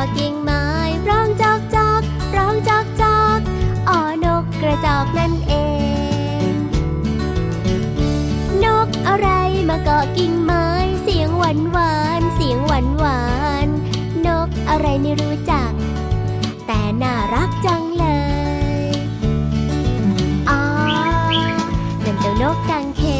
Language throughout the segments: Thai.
ก่อกิ่งไม้ร้องจอกจอกร้องจอกจอกอ๋อนกกระจอกนั่นเอง นกอะไรมาเกาะกิ่งไม้เสียงหวานหวานเสียงหวานหวานนกอะไรไม่รู้จัก แต่น่ารักจังเลยอ๋อนั่นเจ้านกกังเขน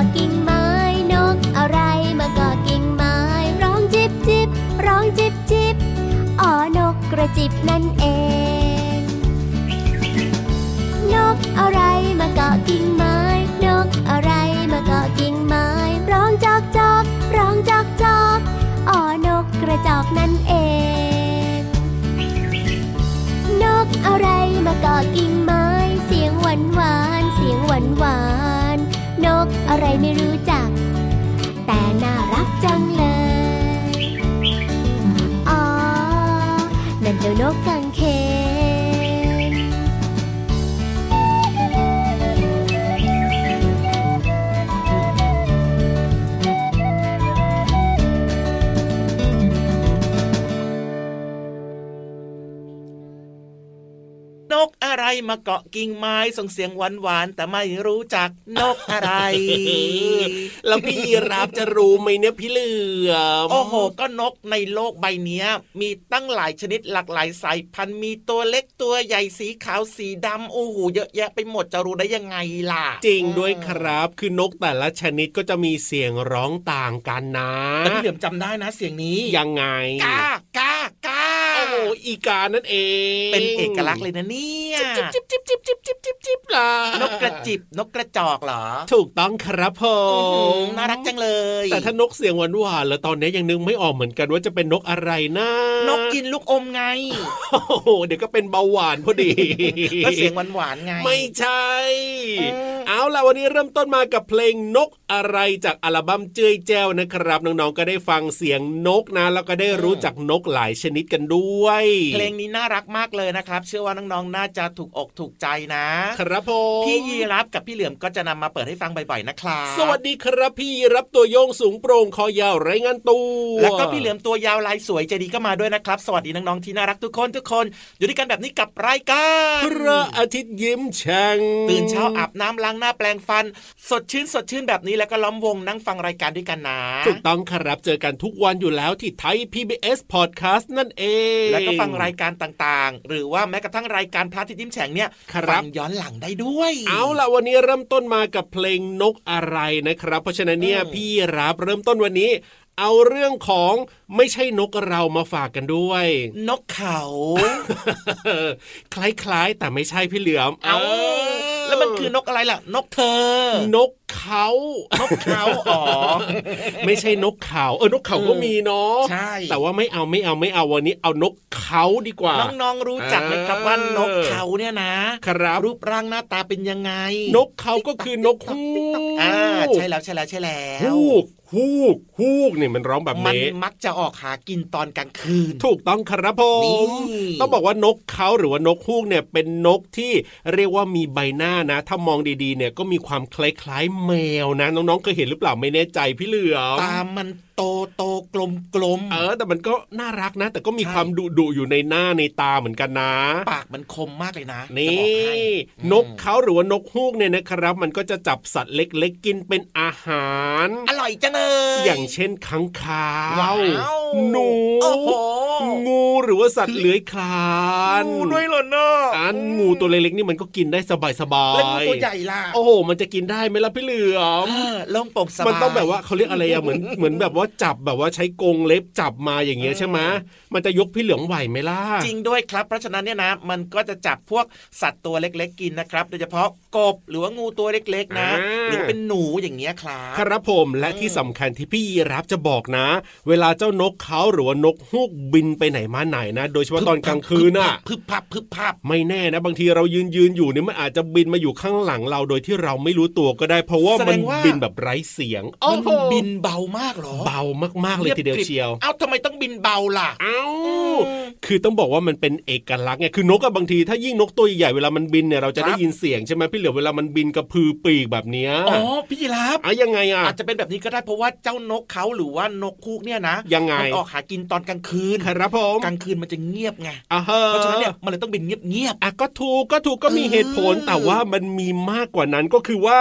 าเกาะกิ่งไม้ นกอะไรมาเกาะกิ่งไม้ ร้องจิบจิบร้องจิบจิบอ๋อนกกระจิบนั่นเอง นกอะไรมาเกาะกิ่งไม้ นกอะไรมาเกาะกิ่งไม้ ร้องจอกจอกร้องจอกจอกอ๋อนกกระจอกนั่นเอง นกอะไรมาเกาะกิ่งไม้ เสียงหวานหวานเสียงหวานหวาน อะไรไม่รู้จัก แต่น่ารักจังเลย อ๋อ นั่นเจ้านกกังเขน มาเกาะกิ่งไม้ส่งเสียงหวานหวานๆแต่ไม่รู้จักนกอะไรแล้วพี่ยีรับจะรู้ไหมเนี่ยพี่เหลือมโอ้โห ก็นกในโลกใบเนี้ยมีตั้งหลายชนิดหลากหลายสายพันธุ์มีตัวเล็กตัวใหญ่สีขาวสีดำโอ้โหเยอะแยะไปหมดจะรู้ได้ยังไงล่ะ จริงด้วยครับ คือนกแต่ละชนิดก็จะมีเสียงร้องต่างกันนะแต่พี่เหลือมจำได้นะเสียงนี้ยังไงกากากาโอ้โหอีกานั่นเอง เป็นเอกลักษณ์เลยนะเนี่ย จิบจิบจิบจิบจิบจิบจิบจิบล่ะนกกระจิบนกกระจอกเหรอ ถูกต้องครับผมน่ารักจังเลย แต่ถ้านกเสียงหวานหวานๆแล้วตอนนี้ยังนึกไม่ออกเหมือนกันว่าจะเป็นนกอะไรนะนกกินลูกอมไงโอ้โหเดี๋ยวก็เป็นเบาหวานพอดีก็เสียงหวานๆไง ไม่ใช่ออเอาล่ะวันนี้เริ่มต้นมากับเพลงนก อะไรจากอัลบั้มเจ้ยแจ้วนะครับ น้องๆก็ได้ฟังเสียงนกนะ แล้วก็ได้รู้จักนกหลายชนิดกันด้วย เพลงนี้น่ารักมากเลยนะครับ เชื่อว่าน้องๆน่าจะถูกอกถูกใจนะ ครับผมพี่ยีรับกับพี่เหลือมก็จะนำมาเปิดให้ฟังบ่อยๆนะครับสวัสดีครับพี่รับตัวโยงสูงโปร่งคอยาวไรายงานตัวแล้วก็พี่เหลือมตัวยาวลายสวยใจดีก็มาด้วยนะครับ สวัสดีน้องๆที่น่ารักทุกคนทุกคน อยู่ด้วยกันแบบนี้กับรายการพระอาทิตย์ยิ้มแฉ่งตื่นเช้าอาบน้ำล้างหน้าแปลงฟัน สดชื่นสดชื่นแบบนี้แล้วก็ล้อมวงนั่งฟังรายการด้วยกันนะถูกต้องครับเจอกันทุกวันอยู่แล้วที่ไทย PBS Podcast นั่นเอง แล้วก็ฟังรายการต่างๆ หรือว่าแม้กระทั่งรายการพระอาทิตย์ยิ้มแฉ่งเนี่ยครับฟังย้อนหลังได้ด้วย เอาล่ะวันนี้เริ่มต้นมากับเพลงนกอะไรนะครับ เพราะฉะนั้นเนี่ยอืมพี่รับเริ่มต้นวันนี้เอาเรื่องของไม่ใช่นกเรามาฝากกันด้วย นกเขา คล้ายๆ แต่ไม่ใช่พี่เหลือม เอ้า แล้วมันคือนกอะไรล่ะ นกเธอ นกเขานกเขาอ๋อไม่ใช่นกเขาเออนกเขาก็มีเนาะใช่แต่ว่าไม่เอาไม่เอาไม่เอาวันนี้เอานกเขาดีกว่า น้องๆรู้จักไหมครับเออว่านกเขาเนี่ยนะครับรูปร่างหน้าตาเป็นยังไง นกเขาก็คือนกฮูกอ่าใช่แล้วใช่แล้วใช่แล้วฮูก ฮูกฮูกเนี่ยมันร้องแบบมันนี้มักจะออกหากินตอนกลางคืน ถูกต้องครับผนี่มต้องบอกว่านกเขาหรือว่านกฮูกเนี่ยเป็นนกที่เรียกว่ามีใบหน้านะ ถ้ามองดีๆเนี่ยก็มีความคล้ายๆแมวนะน้องๆเคยเห็นหรือเปล่าไม่แน่ใจพี่เหลือมตามมัน โตโตกลมกลมๆเออ แต่มันก็น่ารักนะ แต่ก็มีใช่ความดุดุๆอยู่ในหน้าในตาเหมือนกันนะ ปากมันคมมากเลยนะนี่จะบอกให้นกเขาหรือว่านกฮูกเนี่ยนะครับ มันก็จะจับสัตว์เล็กๆกินเป็นอาหาร อร่อยจังเลยอย่างเช่นค้างคาวว้าวหนูโอ้โหงูหรือว่าสัตว์เลื้อยคลานงูด้วยเหรอเนาะอันงูตัวเล็กๆนี่มันก็กินได้สบายสบาแล้วงูยตัวใหญ่ล่ะโอ้โหมันจะกินได้ไหมล่ะพี่เหลือมเออโล่งโปร่งสบายมันต้องแบบว่าเขาเรียกอะไรอะเหมือนเหมือนแบบว่าจับแบบว่าใช้กรงเล็บจับมาอย่างเงี้ยใช่ไหมมันจะยกพี่เหลือมไหวไหมล่ะจริงด้วยครับ เพราะฉะนั้นเนี่ยนะมันก็จะจับพวกสัตว์ตัวเล็ก ๆ กินนะครับ โดยเฉพาะกบหรือว่างูตัวเล็ก ๆ นะอ่าหรือว่าเป็นหนูอย่างเงี้ยครับครับผมและที่สำคัญที่พี่ยีรับจะบอกนะ เวลาเจ้านกเขาหรือว่านกฮูกบินไปไหนมาไหนนะ โดยเฉพาะตอนกลางคืนน่ะพึบพับพึบพับไม่แน่นะ บางทีเรายืนยืนอยู่เนี่ยมันอาจจะบินมาอยู่ข้างหลังเราโดยที่เราไม่รู้ตัวก็ได้เพราะว่ามันบินแบบไร้เสียงมันโอ้โหบินเบามากเหรอเบามากๆเลยทีเดียวเชียว เอ้าทำไมต้องบินเบาล่ะ เอ้า คือต้องบอกว่ามันเป็นเอกลักษณ์ไง คือนกอะบางทีถ้ายิ่งนกตัวใหญ่ๆเวลามันบินเนี่ยเราจะได้ครับยินเสียงใช่ไหมพี่เหลือเวลามันบินกระพือปีกแบบเนี้ยอ๋อพี่ยีรับอะยังไงอะอาจจะเป็นแบบนี้ก็ได้เพราะว่าเจ้านกเขาหรือว่านกคูกเนี่ยนะ ยังไงมันออกหากินตอนกลางคืน ครับผมกลางคืนมันจะเงียบไงอ่าฮะเพราะฉะนั้นเนี่ยมันเลยต้องบินเงียบอะก็ถูกก็ถูกก็มีเออเหตุผลแต่ว่ามันมีมากกว่านั้นก็คือว่า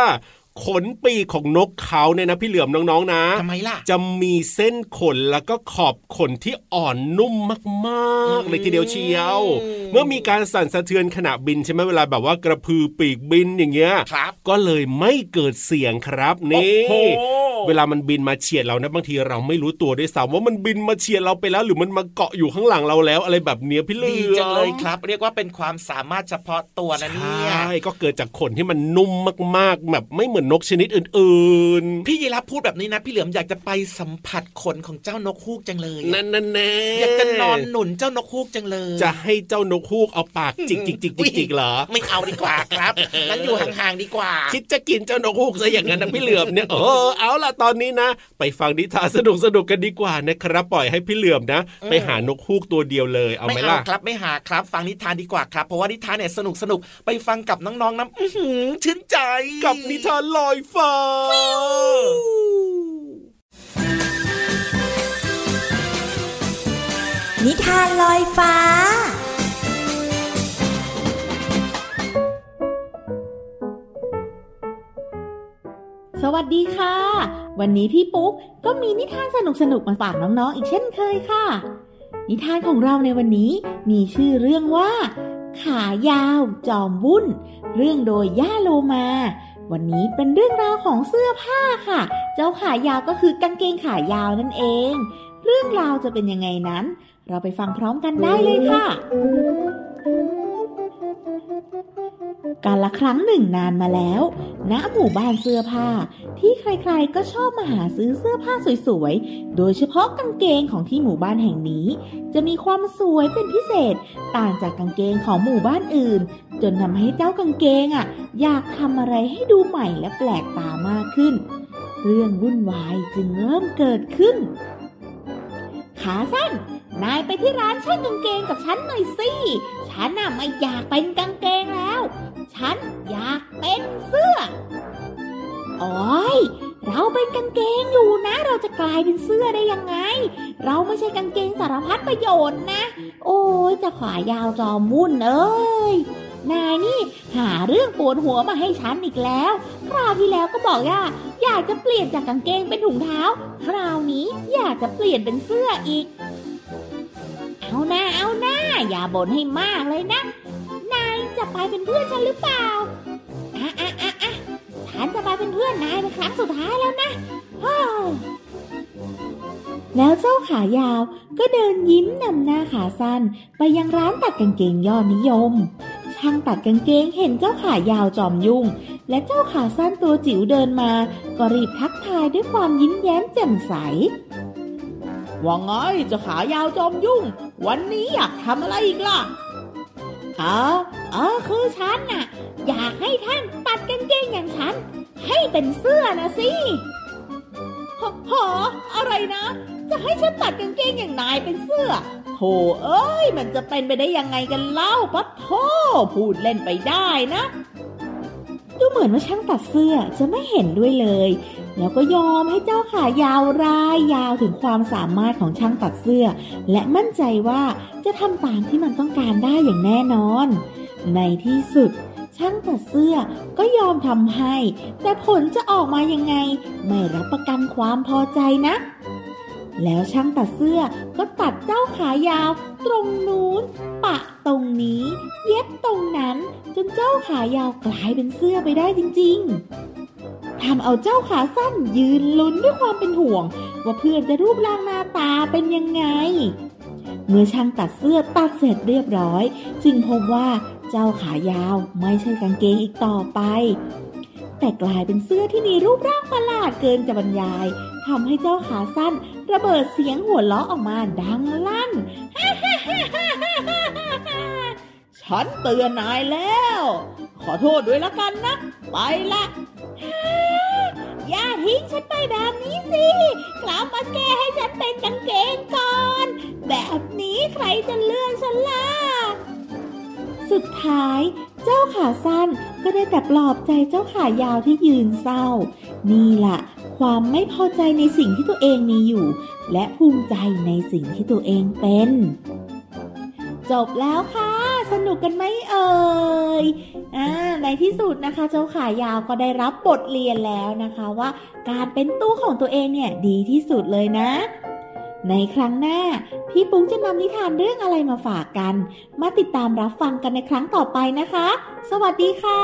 ขนปีกของนกเขาเนี่ยนะพี่เหลือมน้องๆนะๆทำไมล่ะ จะมีเส้นขนแล้วก็ขอบขนที่อ่อนนุ่มมากๆเลยทีเดียวเชียวอืมเมื่อมีการสั่นสะเทือนขณะบินใช่ไหมเวลาแบบว่ากระพือปีกบินอย่างเงี้ยครับก็เลยไม่เกิดเสียงครับนี่โอ้โห เวลามันบินมาเฉียดเรานะบางทีเราไม่รู้ตัวด้วยซ้ำว่ามันบินมาเฉียดเราไปแล้ว หรือมันมาเกาะอยู่ข้างหลังเราแล้วอะไรแบบเนี้ยพี่เหลืดีอมจังเลยครับ เรียกว่าเป็นความสามารถเฉพาะตัวนะเนี่ยใช่ก็เกิดจากขนที่มันนุ่มมากๆ แบบไม่เหมือนนกชนิดอื่นพี่ยีรับพูดแบบนี้นะ พี่เหลือมอยากจะไปสัมผัสขนของเจ้านกฮูกจังเลยๆนั่นนั่นแน่อยากจะนอนหนุนเจ้านกฮูกจังเลย จะให้เจ้านกฮูกเอาปากจิกจิกจิกจิกจิกเหรอไม่เอาดีกว่าครับงั้นอยู่ห่างๆดีกว่า คิดจะกินเจ้านกฮูกซะอย่างนั้นนะพี่เหลือมเนี่ยเออเอาล่ะตอนนี้นะ ไปฟังนิทานสนุกสนุกๆกันดีกว่านะครับ ปล่อยให้พี่เหลือมนะ ไปหานกฮูกตัวเดียวเลยเอาไหมไม่เอาล่ะครับไม่หาครับ ฟังนิทานดีกว่าครับ เพราะว่านิทานเนี่ยสนุกสนุกไปฟังกับน้องๆน้ำอื้อหือชื่นใจ กับนิทานลอยฟ้านิทานลอยฟ้า สวัสดีค่ะ วันนี้พี่ปุ๊กก็มีนิทานสนุกๆมาฝากน้องๆ อีกเช่นเคยค่ะ นิทานของเราในวันนี้มีชื่อเรื่องว่า ขายาวจอมวุ่น เรื่องโดยย่าโลมา วันนี้เป็นเรื่องราวของเสื้อผ้าค่ะ เจ้าขายาวก็คือกางเกงขายาวนั่นเอง เรื่องราวจะเป็นยังไงนั้น เราไปฟังพร้อมกันได้เลยค่ะ การละครั้งหนึ่งนานมาแล้ว ณ หมู่บ้านเสื้อผ้า ที่ใครๆ ก็ชอบมาหาซื้อเสื้อผ้าสวยๆ โดยเฉพาะกางเกงของที่หมู่บ้านแห่งนี้ จะมีความสวยเป็นพิเศษ ต่างจากกางเกงของหมู่บ้านอื่น จนทำให้เจ้ากางเกงอะ อยากทำอะไรให้ดูใหม่และแปลกตามากขึ้น เรื่องวุ่นวายจึงเริ่มเกิดขึ้น ขาสั้น นายไปที่ร้านช่างกางเกงกับฉันหน่อยสิ ฉันน่ะไม่อยากเป็นกางเกงแล้ว ฉันอยากเป็นเสื้อโอ้ยเราเป็นกางเกงอยู่นะ เราจะกลายเป็นเสื้อได้ยังไง เราไม่ใช่กางเกงสารพัดประโยชน์นะ โอ้ยจะขายาวจอมวุ่นเอ้ยนายนี่หาเรื่องปวดหัวมาให้ฉันอีกแล้ว คราวที่แล้วก็บอกว่าอยากจะเปลี่ยนจากกางเกงเป็นถุงเท้า คราวนี้อยากจะเปลี่ยนเป็นเสื้ออีก เอาหน้าเอาหน้า อย่าบ่นให้มากเลยนะ นายจะไปเป็นเพื่อนฉันหรือเปล่าอะอะอะอะฉันจะไปเป็นเพื่อนนายเป็นครั้งสุดท้ายแล้วนะแล้วเจ้าขายาวก็เดินยิ้มนำหน้าขาสั้น ไปยังร้านตัดกางเกงยอดนิยม ช่างตัดกางเกงเห็นเจ้าขายาวจอมยุ่ง และเจ้าขาสั้นตัวจิ๋วเดินมา ก็รีบทักทายด้วยความยิ้มแย้มแจ่มใสว่าไงเจ้าขายาวจอมยุ่ง วันนี้อยากทำอะไรอีกล่ะเออเออคือฉันน่ะ อยากให้ท่านตัดกางเกงอย่างฉัน ให้เป็นเสื้อนะสิฮหออะไรนะ จะให้ฉันตัดกางเกงอย่างนายเป็นเสื้อโธ่เอ้ย มันจะเป็นไปได้ยังไงกันเล่าปะโธ่พูดเล่นไปได้นะ ดูเหมือนว่าช่างตัดเสื้อจะไม่เห็นด้วยเลย แล้วก็ยอมให้เจ้าขายาวรายยาวถึงความสามารถของช่างตัดเสื้อ และมั่นใจว่าจะทำตามที่มันต้องการได้อย่างแน่นอน ในที่สุด ช่างตัดเสื้อก็ยอมทำให้ แต่ผลจะออกมายังไง ไม่รับประกันความพอใจนะแล้วช่างตัดเสื้อก็ตัดเจ้าขายาว ตรงนู้น ปะตรงนี้ เย็บตรงนั้น จนเจ้าขายาวกลายเป็นเสื้อไปได้จริง ๆ ทำเอาเจ้าขาสั้นยืนลุ้นด้วยความเป็นห่วง ว่าเพื่อนจะรูปร่างหน้าตาเป็นยังไง เมื่อช่างตัดเสื้อตัดเสร็จเรียบร้อย จึงพบว่าเจ้าขายาวไม่ใช่กางเกงอีกต่อไป แต่กลายเป็นเสื้อที่มีรูปร่างประหลาดเกินจะบรรยายทำให้เจ้าขาสั้นระเบิดเสียงหัวเราะออกมาดังลั่น ฉันเตือนนายแล้ว ขอโทษด้วยละกันนะ ไปละ อย่าทิ้งฉันไปแบบนี้สิกลับมาแก้ให้ฉันเป็นกางเกงก่อน แบบนี้ใครจะเลื่อนฉันล่ะ สุดท้ายเจ้าขาสั้นก็ได้แต่ปลอบใจเจ้าขายาวที่ยืนเศร้า นี่ล่ะ ความไม่พอใจในสิ่งที่ตัวเองมีอยู่ และภูมิใจในสิ่งที่ตัวเองเป็น จบแล้วค่ะ สนุกกันไหมเอ่ยอ่าในที่สุดนะคะ เจ้าขายาวก็ได้รับบทเรียนแล้วนะคะว่าการเป็นตัวของตัวเองเนี่ยดีที่สุดเลยนะ ในครั้งหน้า พี่ปุ๊งจะนำนิทานเรื่องอะไรมาฝากกัน มาติดตามรับฟังกันในครั้งต่อไปนะคะ สวัสดีค่ะ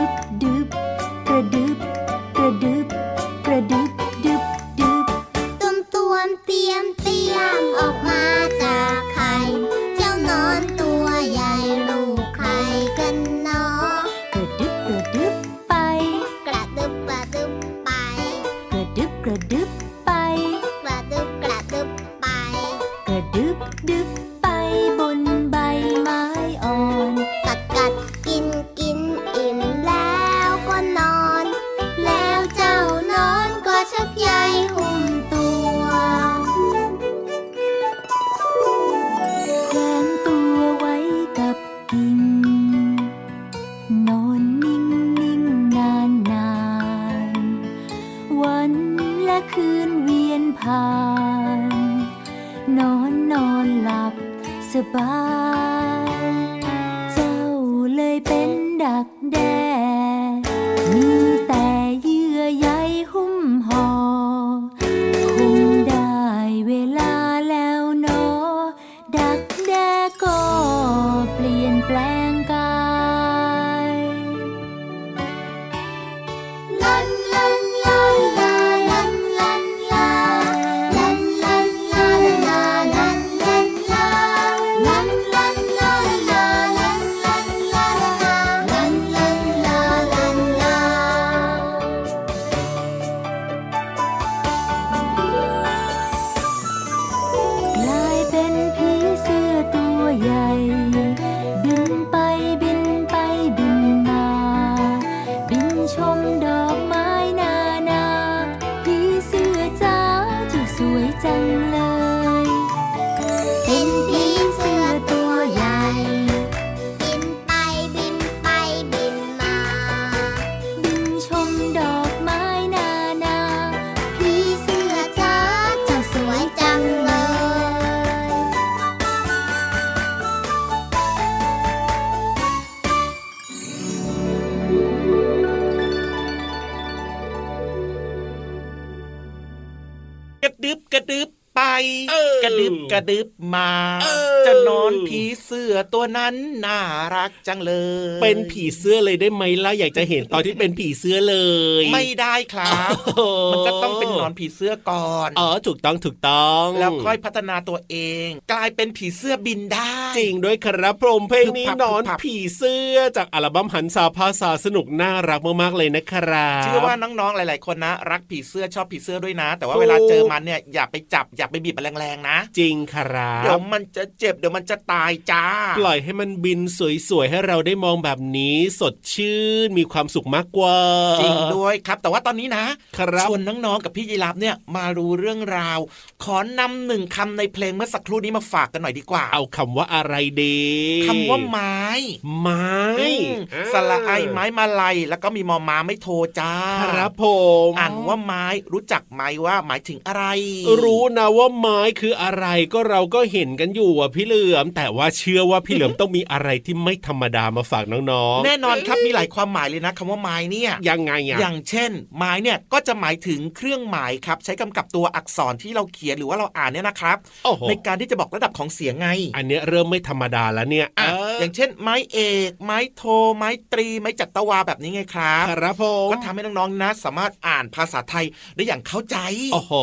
บ บาย เจ้าเลยเป็นดักแด กระดึบกระดึบมา เอ อเจะนอนผีเสื้อตัวนั้นน่ารักจังเลย เป็นผีเสื้อเลยได้ไหมล่ะอยากจะเห็นตอนที่เป็นผีเสื้อเลย ไม่ได้ครับโอ้มันก็ต้องเป็นหนอนผีเสื้อก่อนอ๋อถูกต้องถูกต้องแล้วค่อยพัฒนาตัวเอง กลายเป็นผีเสื้อบินได้จริงด้วยครับผมเพลงนี้คือพับหนอนคือพับผีเสื้อจากอัลบั้มหันสาภาษาสนุกน่ารักมากๆเลยนะครับเชื่อว่าน้องๆหลาย ๆ คนนะ รักผีเสื้อชอบผีเสื้อด้วยนะ แต่ว่าถูกเวลาเจอมันเนี่ยอย่าไปจับอย่าไปบีบมันแรงๆนะ จริงครับเดี๋ยวมันจะเจ็บเดี๋ยวมันจะตายจ้า ปล่อยให้มันบินสวยๆ ให้เราได้มองแบบนี้สดชื่นมีความสุขมากกว่า จริงด้วยครับ แต่ว่าตอนนี้นะครับชวนน้องๆกับพี่ยีรับเนี่ยมารู้เรื่องราว ขอนำหนึ่งคำในเพลงเมื่อสักครู่นี้มาฝากกันหน่อยดีกว่า เอาคำว่าอะไรดีคำว่าไม้ ไม้อืมอ่าสระไอไม้มาลัยแล้วก็มีมอม้าไม่โทจ้า ครับผมอ่านว่าไม้รู้จักไหมว่าหมายถึงอะไร รู้นะว่าไม้คืออะไรก็เราก็เห็นกันอยู่อะพี่เหลือมแต่ว่าเชื่อว่าพี่เหลือมต้องมีอะไรที่ไม่ธรรมดามาฝากน้องๆ แน่นอนครับมีหลายความหมายเลยนะคำว่าไม้เนี่ยยังไงอะอย่างเช่น ไม้เนี่ยก็จะหมายถึงเครื่องหมายครับ ใช้กำกับตัวอักษรที่เราเขียนหรือว่าเราอ่านเนี่ยนะครับโอ้โหในการที่จะบอกระดับของเสียงไง อันเนี้ยเริ่มไม่ธรรมดาแล้วเนี่ยอะเอออย่างเช่น ไม้เอก ไม้โท ไม้ตรี ไม้จัตวาแบบนี้ไงครับครับผมก็ทำให้น้องๆนะ สามารถอ่านภาษาไทยได้อย่างเข้าใจโอ้โห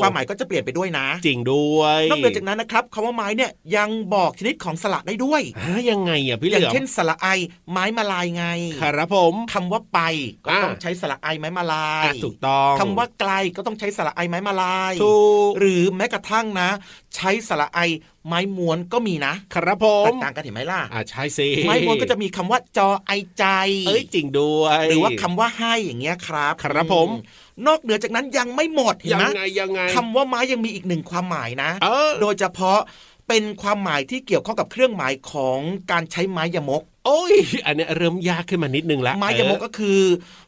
ความหมายก็จะเปลี่ยนไปด้วยนะ จริงด้วยนอกเหนือจากนั้นนะครับคำว่าไม้เนี่ยยังบอกชนิดของสระได้ด้วยฮะยังไงอะพี่เหอลืย่างอมเช่นสระไอไม้มาลายไง ครับผมคำว่าไปก็อ่าต้องใช้สระไอไม้มาลายอะถูกต้องคำว่าไกลก็ต้องใช้สระไอไม้มาลายถูกหรือแม้กระทั่งนะ ใช้สระไอไม้ม้วนก็มีนะ ครับผแตมกต่างกันเห็นไหมล่ะอ่าใช่สิไม้ม้วนก็จะมีคำว่าจอไอใจ เอ้ยจริงด้วยหรือว่าคำว่าให้อย่างเงี้ยครับ ครับผมอืนอกเหนือจากนั้นยังไม่หมดเห็นยังไหมไงยังไงคำว่าไม้ยังมีอีกหนึ่งความหมายนะเออโดยเฉพาะ เป็นความหมายที่เกี่ยวข้องกับเครื่องหมายของการใช้ไม้ยมกโอ้ย อันเนี้ยเริ่มยากขึ้นมานิดนึงละไม้ยมกก็คือ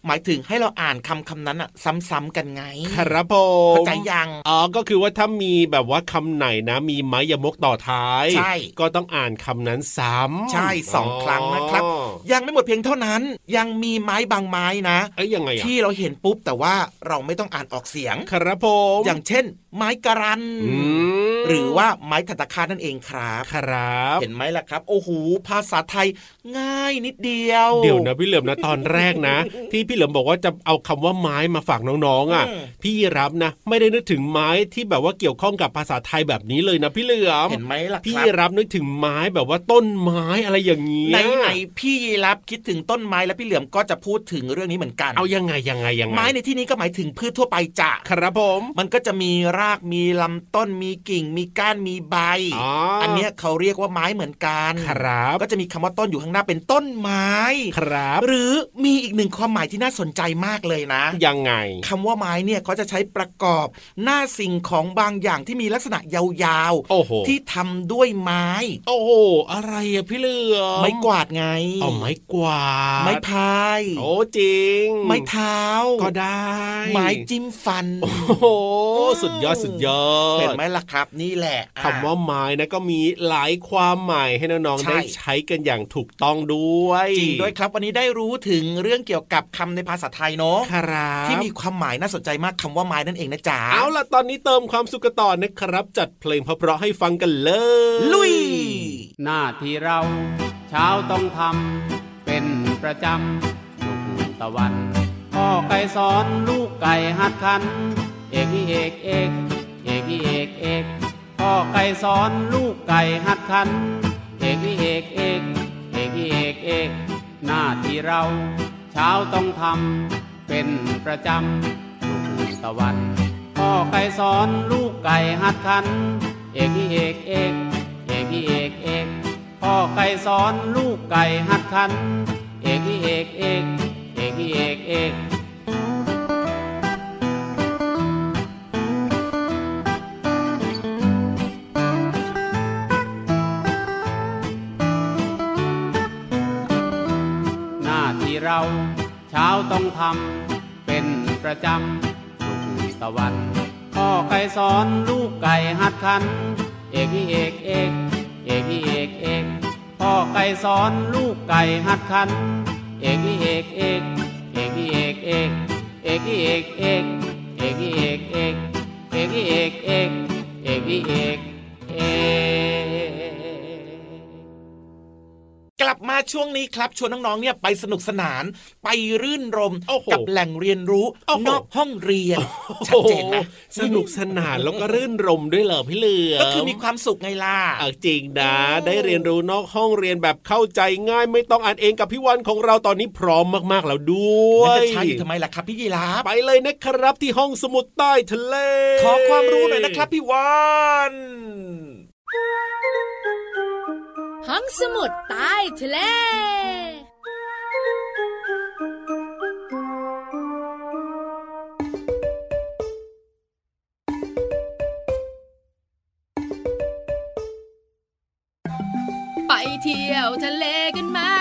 หมายถึงให้เราอ่านคำคำนั้นอะซ้ำๆกันไง ครับผมเข้าใจยังอ๋อก็คือว่าถ้ามีแบบว่าคำไหนนะ มีไม้ยมกต่อท้ายใช่ก็ต้องอ่านคำนั้นซ้ำใช่สองครั้งนะครับอ๋อยังไม่หมดเพียงเท่านั้น ยังมีไม้บางไม้นะเอ้ยยังไงอะที่เราเห็นปุ๊บแต่ว่าเราไม่ต้องอ่านออกเสียง ครับผมอย่างเช่น ไม้กระรันอืมหรือว่าไม้ทันตคาตนั่นเองครับครับ เห็นไหมล่ะครับ โอ้โหภาษาไทยง่ายนิดเดียว เดี๋ยวนะพี่เหลิมนะตอนแรกนะ ที่พี่เหลิมบอกว่าจะเอาคำว่าไม้มาฝากน้องๆอะอืมพี่รับนะ ไม่ได้นึกถึงไม้ที่แบบว่าเกี่ยวข้องกับภาษาไทยแบบนี้เลยนะพี่เหลิมเห็นไหมล่ะพี่ครับรับนึกถึงไม้แบบว่าต้นไม้อะไรอย่างนี้ไหนไหนๆพี่ยีรับคิดถึงต้นไม้แล้วพี่เหลือมก็จะพูดถึงเรื่องนี้เหมือนกัน เอายังไงยังไงยังไงไม้ในที่นี้ก็หมายถึงพืชทั่วไปจ้ะครับผมมันก็จะมีรากมีลำต้นมีกิ่ง มีก้านมีใบอ๋ออัอันเนี้ยเขาเรียกว่าไม้เหมือนกันครับ ก็จะมีคำว่าต้นอยู่ข้างหน้าเป็นต้นไม้ครับ หรือมีอีกหนึ่งความหมายที่น่าสนใจมากเลยนะ ยังไงคำว่าไม้เนี่ยเขาจะใช้ประกอบหน้าสิ่งของบางอย่างที่มีลักษณะยาวโอ้โหๆที่ทำด้วยไม้ โอ้โหอะไรอะพี่เหลือมไม้กวาดไงเอาไม้กวาดไม้พายโอ้จริง ไม้เท้าก็ได้ ไม้จิ้มฟัน โอ้โหสุดยอดสุดยอดเห็นไหมล่ะครับ นี่แหละอะคำว่าไม้นะก็มีหลายความหมายให้น้องๆใช่ได้ใช้กันอย่างถูกต้องด้วยจริงด้วยครับ วันนี้ได้รู้ถึงเรื่องเกี่ยวกับคำในภาษาไทยเนาะครับที่มีความหมายน่าสนใจมากคำว่าไม้นั่นเองนะจ๊ะเอาล่ะตอนนี้เติมความสุขกันต่อนะครับ จัดเพลงเพราะๆให้ฟังกันเลย ลุย หน้าที่เราเช้าต้องทำเป็นประจำทุกตะวันพ่อไก่สอนลูกไก่หัดขัน เอกอีเอกเอกเอกอีเอกเอกพ่อไก่สอนลูกไก่หัดขัน เอกอีเอกเอกเอกอีเอกเอกหน้าที่เราเช้าต้องทำเป็นประจำทุกตะวันพ่อไก่สอนลูกไก่หัดขัน เอกอีเอกเอกเอกอีเอกเอกพ่อไก่สอนลูกไก่หัดขัน เอกอีเอกเอกเอกอีเอกเอก เราเช้าต้องทำเป็นประจำทุกตะวันพ่อไก่สอนลูกไก่หัดขัน เอกเอกเอกเอกเอกเอกพ่อไก่สอนลูกไก่หัดขัน เอกเอกเอกเอกเอกเอกเอกเอกเอกเอกเอกเอกเอกเอกเอกเอก มาช่วงนี้ครับชวนน้องๆเนี่ยไปสนุกสนานไปรื่นรมโอ้โหกับแหล่งเรียนรู้โอ้โหนอกห้องเรียนชัดเจนนะโอ้โหสนุกสนานแล้วก็รื่นรมด้วยเหรอพี่เหลือมก็คือมีความสุขไงล่ะเอาจริงนะ ได้เรียนรู้นอกห้องเรียนแบบเข้าใจง่ายไม่ต้องอ่านเองกับพี่วันของเราตอนนี้พร้อมมากๆแล้วด้วมันยจะช้าอยู่ทำไมล่ะครับพี่ยีราฟไปเลยนะครับที่ห้องสมุดใต้ทะเล ขอความรู้หน่อยนะครับพี่วาน ห้องสมุดใต้ทะเล ไปเที่ยวทะเลกันมา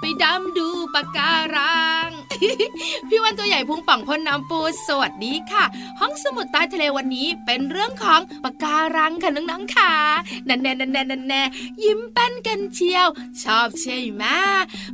ไปดำดูปะการัง พี่วันตัวใหญ่พุงป่องพ่นน้ำปูสวัสดีค่ะ ห้องสมุดใต้ทะเลวันนี้เป็นเรื่องของปะการังค่ะน้องๆค่ะแน่แน่แน่แน่นั่นแน่ยิ้มแป้นกันเชียว ชอบใช่ไหม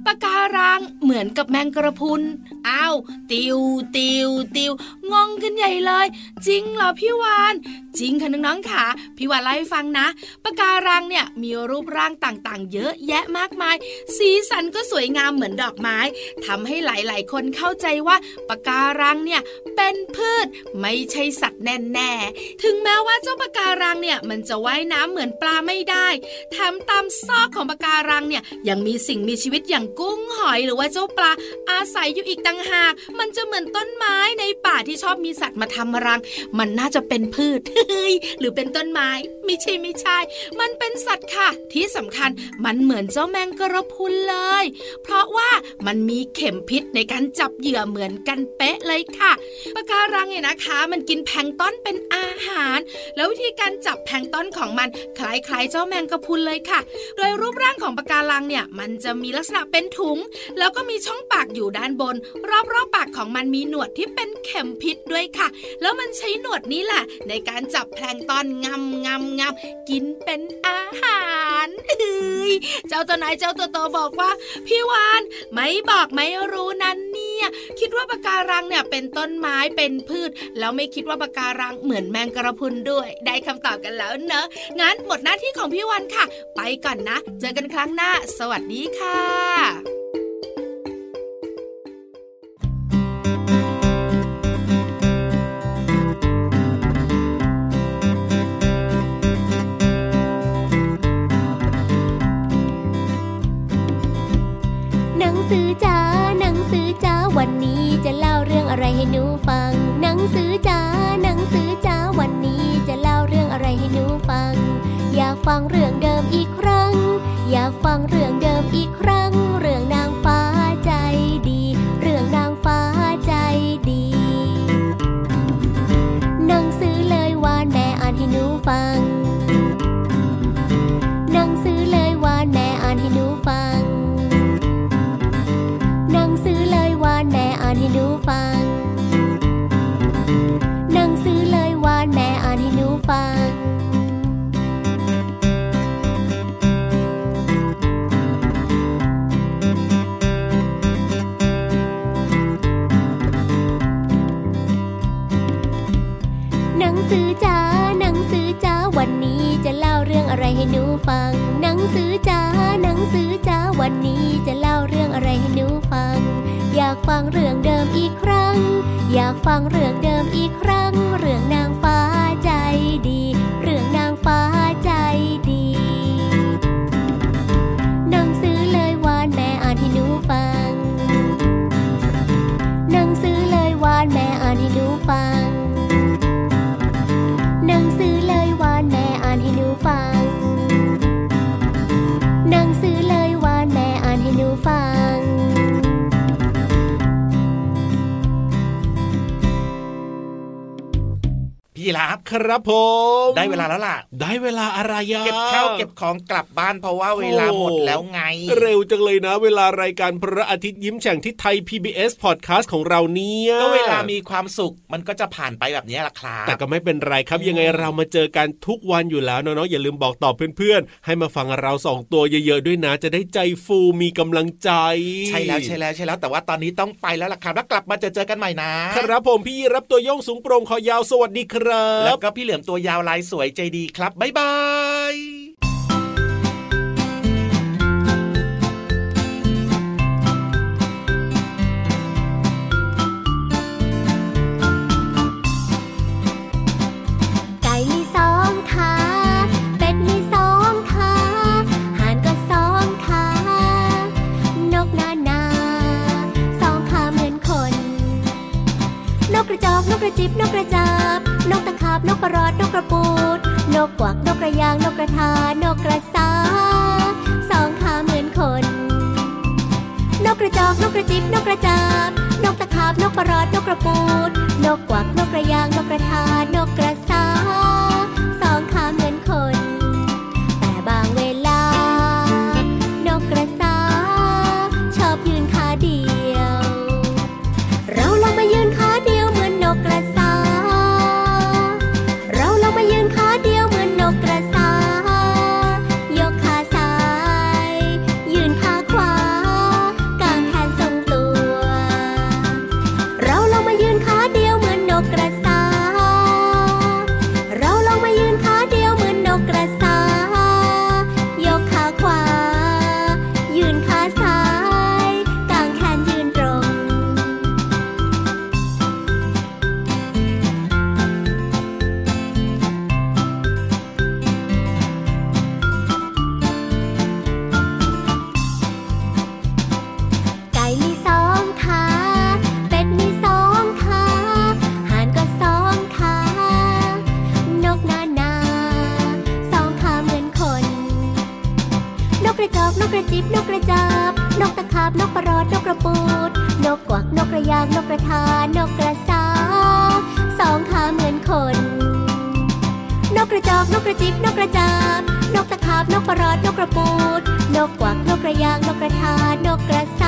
ปะการังเหมือนกับแมงกระพุนอ้าวติวติวติวงงกันใหญ่เลย จริงเหรอพี่วานจริงค่ะน้องๆค่ะพี่วานเล่าให้ฟังนะปะการังเนี่ยมีรูปร่างต่างๆ เยอะแยะมากมาย สีสันก็สวยงามเหมือนดอกไม้ทำให้หลายๆคนนเข้าใจว่าปะการังเนี่ยเป็นพืชไม่ใช่สัตว์แน่ๆ ถึงแม้ว่าเจ้าปะการังเนี่ยมันจะว่ายน้ำเหมือนปลาไม่ได้แถมตามซอกของปะการังเนี่ยยังมีสิ่งมีชีวิตอย่างกุ้งหอยหรือว่าเจ้าปลาอาศัยอยู่อีกต่างหาก มันจะเหมือนต้นไม้ในป่าที่ชอบมีสัตว์มาทำรัง มันน่าจะเป็นพืชเฮ้ยหรือเป็นต้นไม้ไม่ใช่ไม่ใช่ มันเป็นสัตว์ค่ะ ที่สำคัญมันเหมือนเจ้าแมงกระพรุนเลย เพราะว่ามันมีเข็มพิษในการจับเหยื่อเหมือนกันเป๊ะเลยค่ะปะการังเนี่ยนะคะ มันกินแพงต้นเป็นอาหาร แล้ววิธีการจับแพงต้นของมันคล้ายๆเจ้าแมงกระพรุนเลยค่ะ โดยรูปร่างของปะการังเนี่ยมันจะมีลักษณะเป็นถุง แล้วก็มีช่องปากอยู่ด้านบน รอบๆปากของมันมีหนวดที่เป็นเข็มพิษด้วยค่ะ แล้วมันใช้หนวดนี้แหละในการจับแพลงตอนงำงำงำกินเป็นอาหารเอ้ยเจ้าตัวไหนเจ้าตัวโตบอกว่า พี่วานไม่บอกไม่รู้นั่นเนี่ย คิดว่าปะการังเนี่ยเป็นต้นไม้เป็นพืช แล้วไม่คิดว่าปะการังเหมือนแมงกระพุนด้วย ได้คำตอบกันแล้วเนอะงั้นหมดหน้าที่ของพี่วันค่ะ ไปก่อนนะ เจอกันครั้งหน้า สวัสดีค่ะ ฟังเรื่องเดิมอีกครั้ง อยากฟังเรื่องเดิมอีกครั้งากฟังเรื่องเดิมอีกครั้ง อยากฟังเรื่องเดิมอีกครั้ง เรื่อง รับครับผม ได้เวลาแล้วล่ะ ได้เวลาอะไรอะเก็บข้าวเก็บของกลับบ้านเพราะว่าเวลาหมดแล้วไง เร็วจังเลยนะ เวลารายการพระอาทิตย์ยิ้มแฉ่งที่ไทย PBS Podcast ของเราเนี่ยก็เวลามีความสุขมันก็จะผ่านไปแบบนี้แหละครับแต่ก็ไม่เป็นไรครับยังไงเรามาเจอกันทุกวันอยู่แล้วเนาะๆอย่าลืมบอกต่อเพื่อนๆ ให้มาฟังเราสองตัวเยอะๆด้วยนะ จะได้ใจฟูมีกำลังใจ ใช่แล้วใช่แล้วใช่แล้วแต่ว่าตอนนี้ต้องไปแล้วล่ะครับแล้วกลับมาเจอเจอกันใหม่นะครับผมพี่รับตัวโยงสูงโปร่งคอยาวสวัสดีครัแล้วบก็พี่เหลือมตัวยาวลายสวยใจดีครับบ๊ายบาย นกกระจิบนกกระจาบ นกตะขาบนกกระรอดนกกระปูด นกกวักนกกระยางนกกระทานกกระสาสองขาเหมือนคน นกกระจอกนกกระจิบนกกระจาบ นกตะขาบนกกระรอดนกกระปูด นกกวักนกกระยางนกกระทา บนกกระรอดนกกระปูด นกกวักนกกระยางนกกระทานกกระสาสองขาเหมือนคน นกกระจอกนกกระจิบนกกระจาบนกตะขาบนกกระรอดนกกระปูด นกกวักนกกระยางนกกระทานกกระสา